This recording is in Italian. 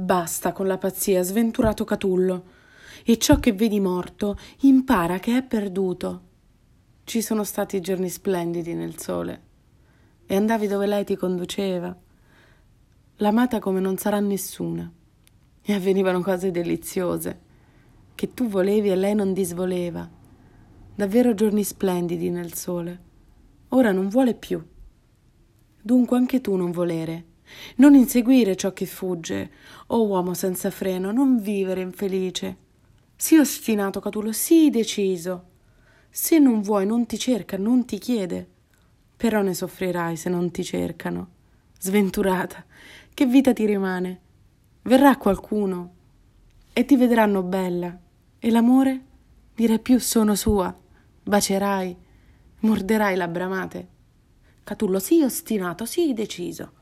Basta con la pazzia, sventurato Catullo. E ciò che vedi morto, impara che è perduto. Ci sono stati giorni splendidi nel sole. E andavi dove lei ti conduceva. L'amata come non sarà nessuna. E avvenivano cose deliziose, che tu volevi e lei non disvoleva. Davvero giorni splendidi nel sole. Ora non vuole più. Dunque anche tu non volere non inseguire ciò che fugge, o oh uomo senza freno, non vivere infelice. Sii ostinato, Catulo, sii deciso. Se non vuoi, non ti cerca, non ti chiede. Però ne soffrirai se non ti cercano. Sventurata, che vita ti rimane? Verrà qualcuno e ti vedranno bella. E l'amore? Direi più sono sua. Bacerai, morderai labbra amate. Catullo, sii ostinato, sii deciso.